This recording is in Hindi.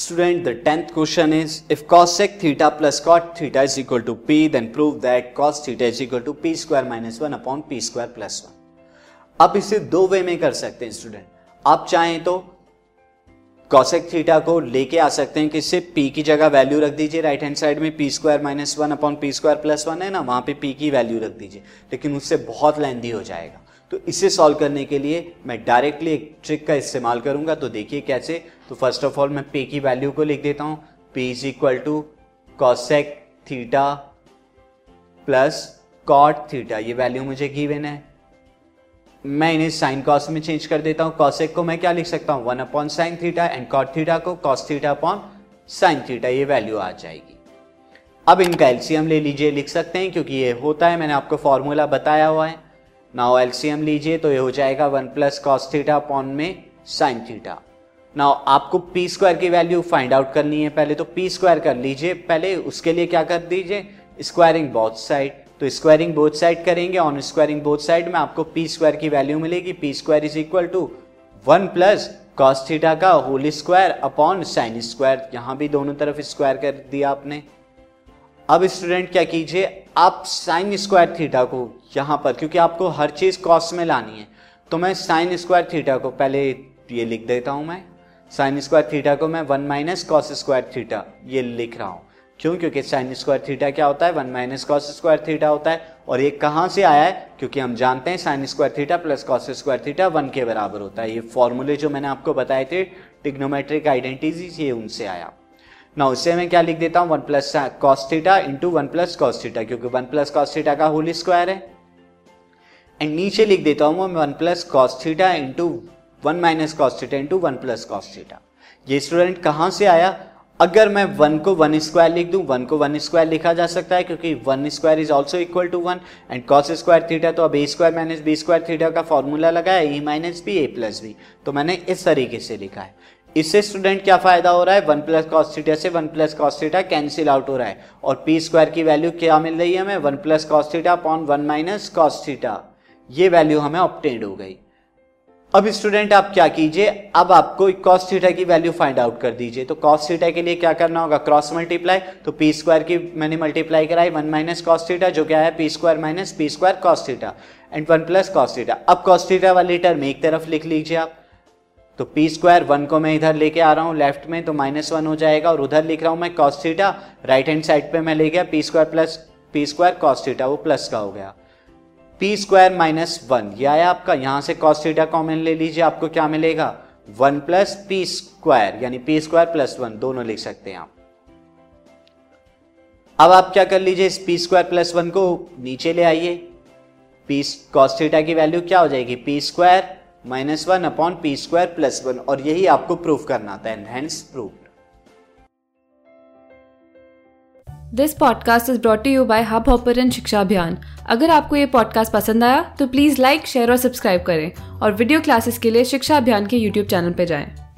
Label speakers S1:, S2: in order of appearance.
S1: Student, the tenth question is if cosec theta plus cot theta is equal to p, then prove that cos theta is equal to p square minus one upon p square plus one आप इसे दो वे में कर सकते हैं स्टूडेंट आप चाहें तो कॉसेक थीटा को लेके आ सकते हैं किससे पी की जगह वैल्यू रख दीजिए राइट हैंड साइड में P square minus one upon P square plus one है ना वहाँ पे पी की वैल्यू रख दीजिए लेकिन उससे बहुत लेंदी हो जाएगा। तो इसे सॉल्व करने के लिए मैं डायरेक्टली एक ट्रिक का इस्तेमाल करूँगा। तो देखिए कैसे। तो फ़र्स्ट ऑफ़ ऑल मैं पे की वैल्यू को लिख देता हूँ। P is equal to cosec theta plus cot theta ये वैल्यू मुझे गिवन है। मैं इन्हें साइन कॉस में चेंज कर देता हूँ। कॉसेक को मैं क्या लिख सकता हूँ? One upon sine theta and cot theta को cos theta upon sine theta ये वैल्यू आ जाएगी। अब इनका एलसीएम ले लीजिए। लिख सकते हैं क्योंकि ये होता है। मैंने आपको फॉर्मूला बताया हुआ है। नाउ एलसीएम लीजिए तो ये हो जाएगा one plus cos theta upon में साइन थीटा। नाउ आपको पी स्क्वायर की वैल्यू फाइंड आउट करनी है पहले तो पी स्क्वायर कर लीजिए। पहले उसके लिए क्या कर दीजिए? स्क्वायरिंग बोथ साइड तो स्क्वायरिंग बोथ साइड करेंगे ऑन स्क्वायरिंग बोथ साइड में आपको पी स्क्वायर की वैल्यू मिलेगी। P square is equal to one plus cos theta का whole square upon sine square यहाँ भी दोनों तरफ़ स्क्वायर कर दिया आपने। अब स्टूडेंट क्या कीजिए, आप साइन स्क्वायर थीटा को यहाँ पर, क्योंकि आपको हर चीज़ कॉस में लानी है तो मैं साइन स्क्वायर थीटा को पहले ये लिख देता हूँ मैं। साइन स्क्वायर थीटा को मैं one minus cos square theta ये लिख रहा हूँ। क्यों? क्योंकि साइन स्क्वायर थीटा क्या होता है? One minus cos square theta होता है। और ये कहाँ से आया है? क्योंकि हम जानते हैं sine square theta plus cos square theta one के बराबर होता है। ये फॉर्मूले जो मैंने आपको बताए थे टिग्नोमेट्रिक आइडेंटिटीज ये उनसे आया। ना उससे मैं क्या लिख देता हूँ? One plus cos theta into one plus cos theta क्योंकि वन प्लस कॉस थीटा का होल स्क्वायर है। एंड नीचे लिख देता हूँ मैं one plus cos theta into one minus cos theta into one plus cos theta ये स्टूडेंट कहाँ से आया? अगर मैं वन को वन स्क्वायर लिख दूँ, वन को वन स्क्वायर लिखा जा सकता है, क्योंकि one square is also equal to one. And cos square theta तो अब A square minus B square theta का फॉर्मूला लगा है E minus B A plus B तो मैंने इस तरीके से लिखा है। इससे स्टूडेंट क्या फ़ायदा हो रहा है? वन प्लस कॉस थीटा से one plus cos theta cancel out हो रहा है। और पी स्क्वायर की वैल्यू क्या मिल रही है हमें? One plus cos theta upon one minus cos theta ये वैल्यू हमें ऑप्टेंड हो गई। अब स्टूडेंट आप क्या कीजिए? अब आपको कॉस थीटा की वैल्यू फाइंड आउट कर दीजिए। तो कॉस थीटा के लिए क्या करना होगा? क्रॉस मल्टीप्लाई तो पी स्क्वायर की मैंने मल्टीप्लाई कराई। वन माइनस कॉस थीटा जो क्या है? P square minus P square cos theta and one plus cos theta अब कॉस थीटा वाली टर्म एक तरफ़ लिख लीजिए आप। तो पी स्क्वायर वन को मैं इधर लेके आ रहा हूँ लेफ़्ट में तो माइनस वन हो जाएगा और उधर लिख रहा हूँ मैं cos theta right hand side पे मैं ले गया P square plus P square cos theta वो प्लस का हो गया। पी स्क्वायर माइनस वन ये आया आपका, यहाँ से कॉस थीटा कॉमन ले लीजिए, आपको क्या मिलेगा? वन प्लस पी स्क्वायर यानी पी स्क्वायर प्लस वन दोनों लिख सकते हैं आप। अब आप क्या कर लीजिए, इस पी स्क्वायर प्लस वन को नीचे ले आइए। पी कॉस थीटा की वैल्यू क्या हो जाएगी? P square minus one upon P square plus one, और यही आपको प्रूफ करना था and hence proof
S2: this podcast is brought you by Hubhopper and Shiksha Abhiyan अगर आपको ये पॉडकास्ट पसंद आया तो प्लीज़ लाइक शेयर और सब्सक्राइब करें, और वीडियो क्लासेस के लिए शिक्षा अभियान के यूट्यूब चैनल पर जाएँ।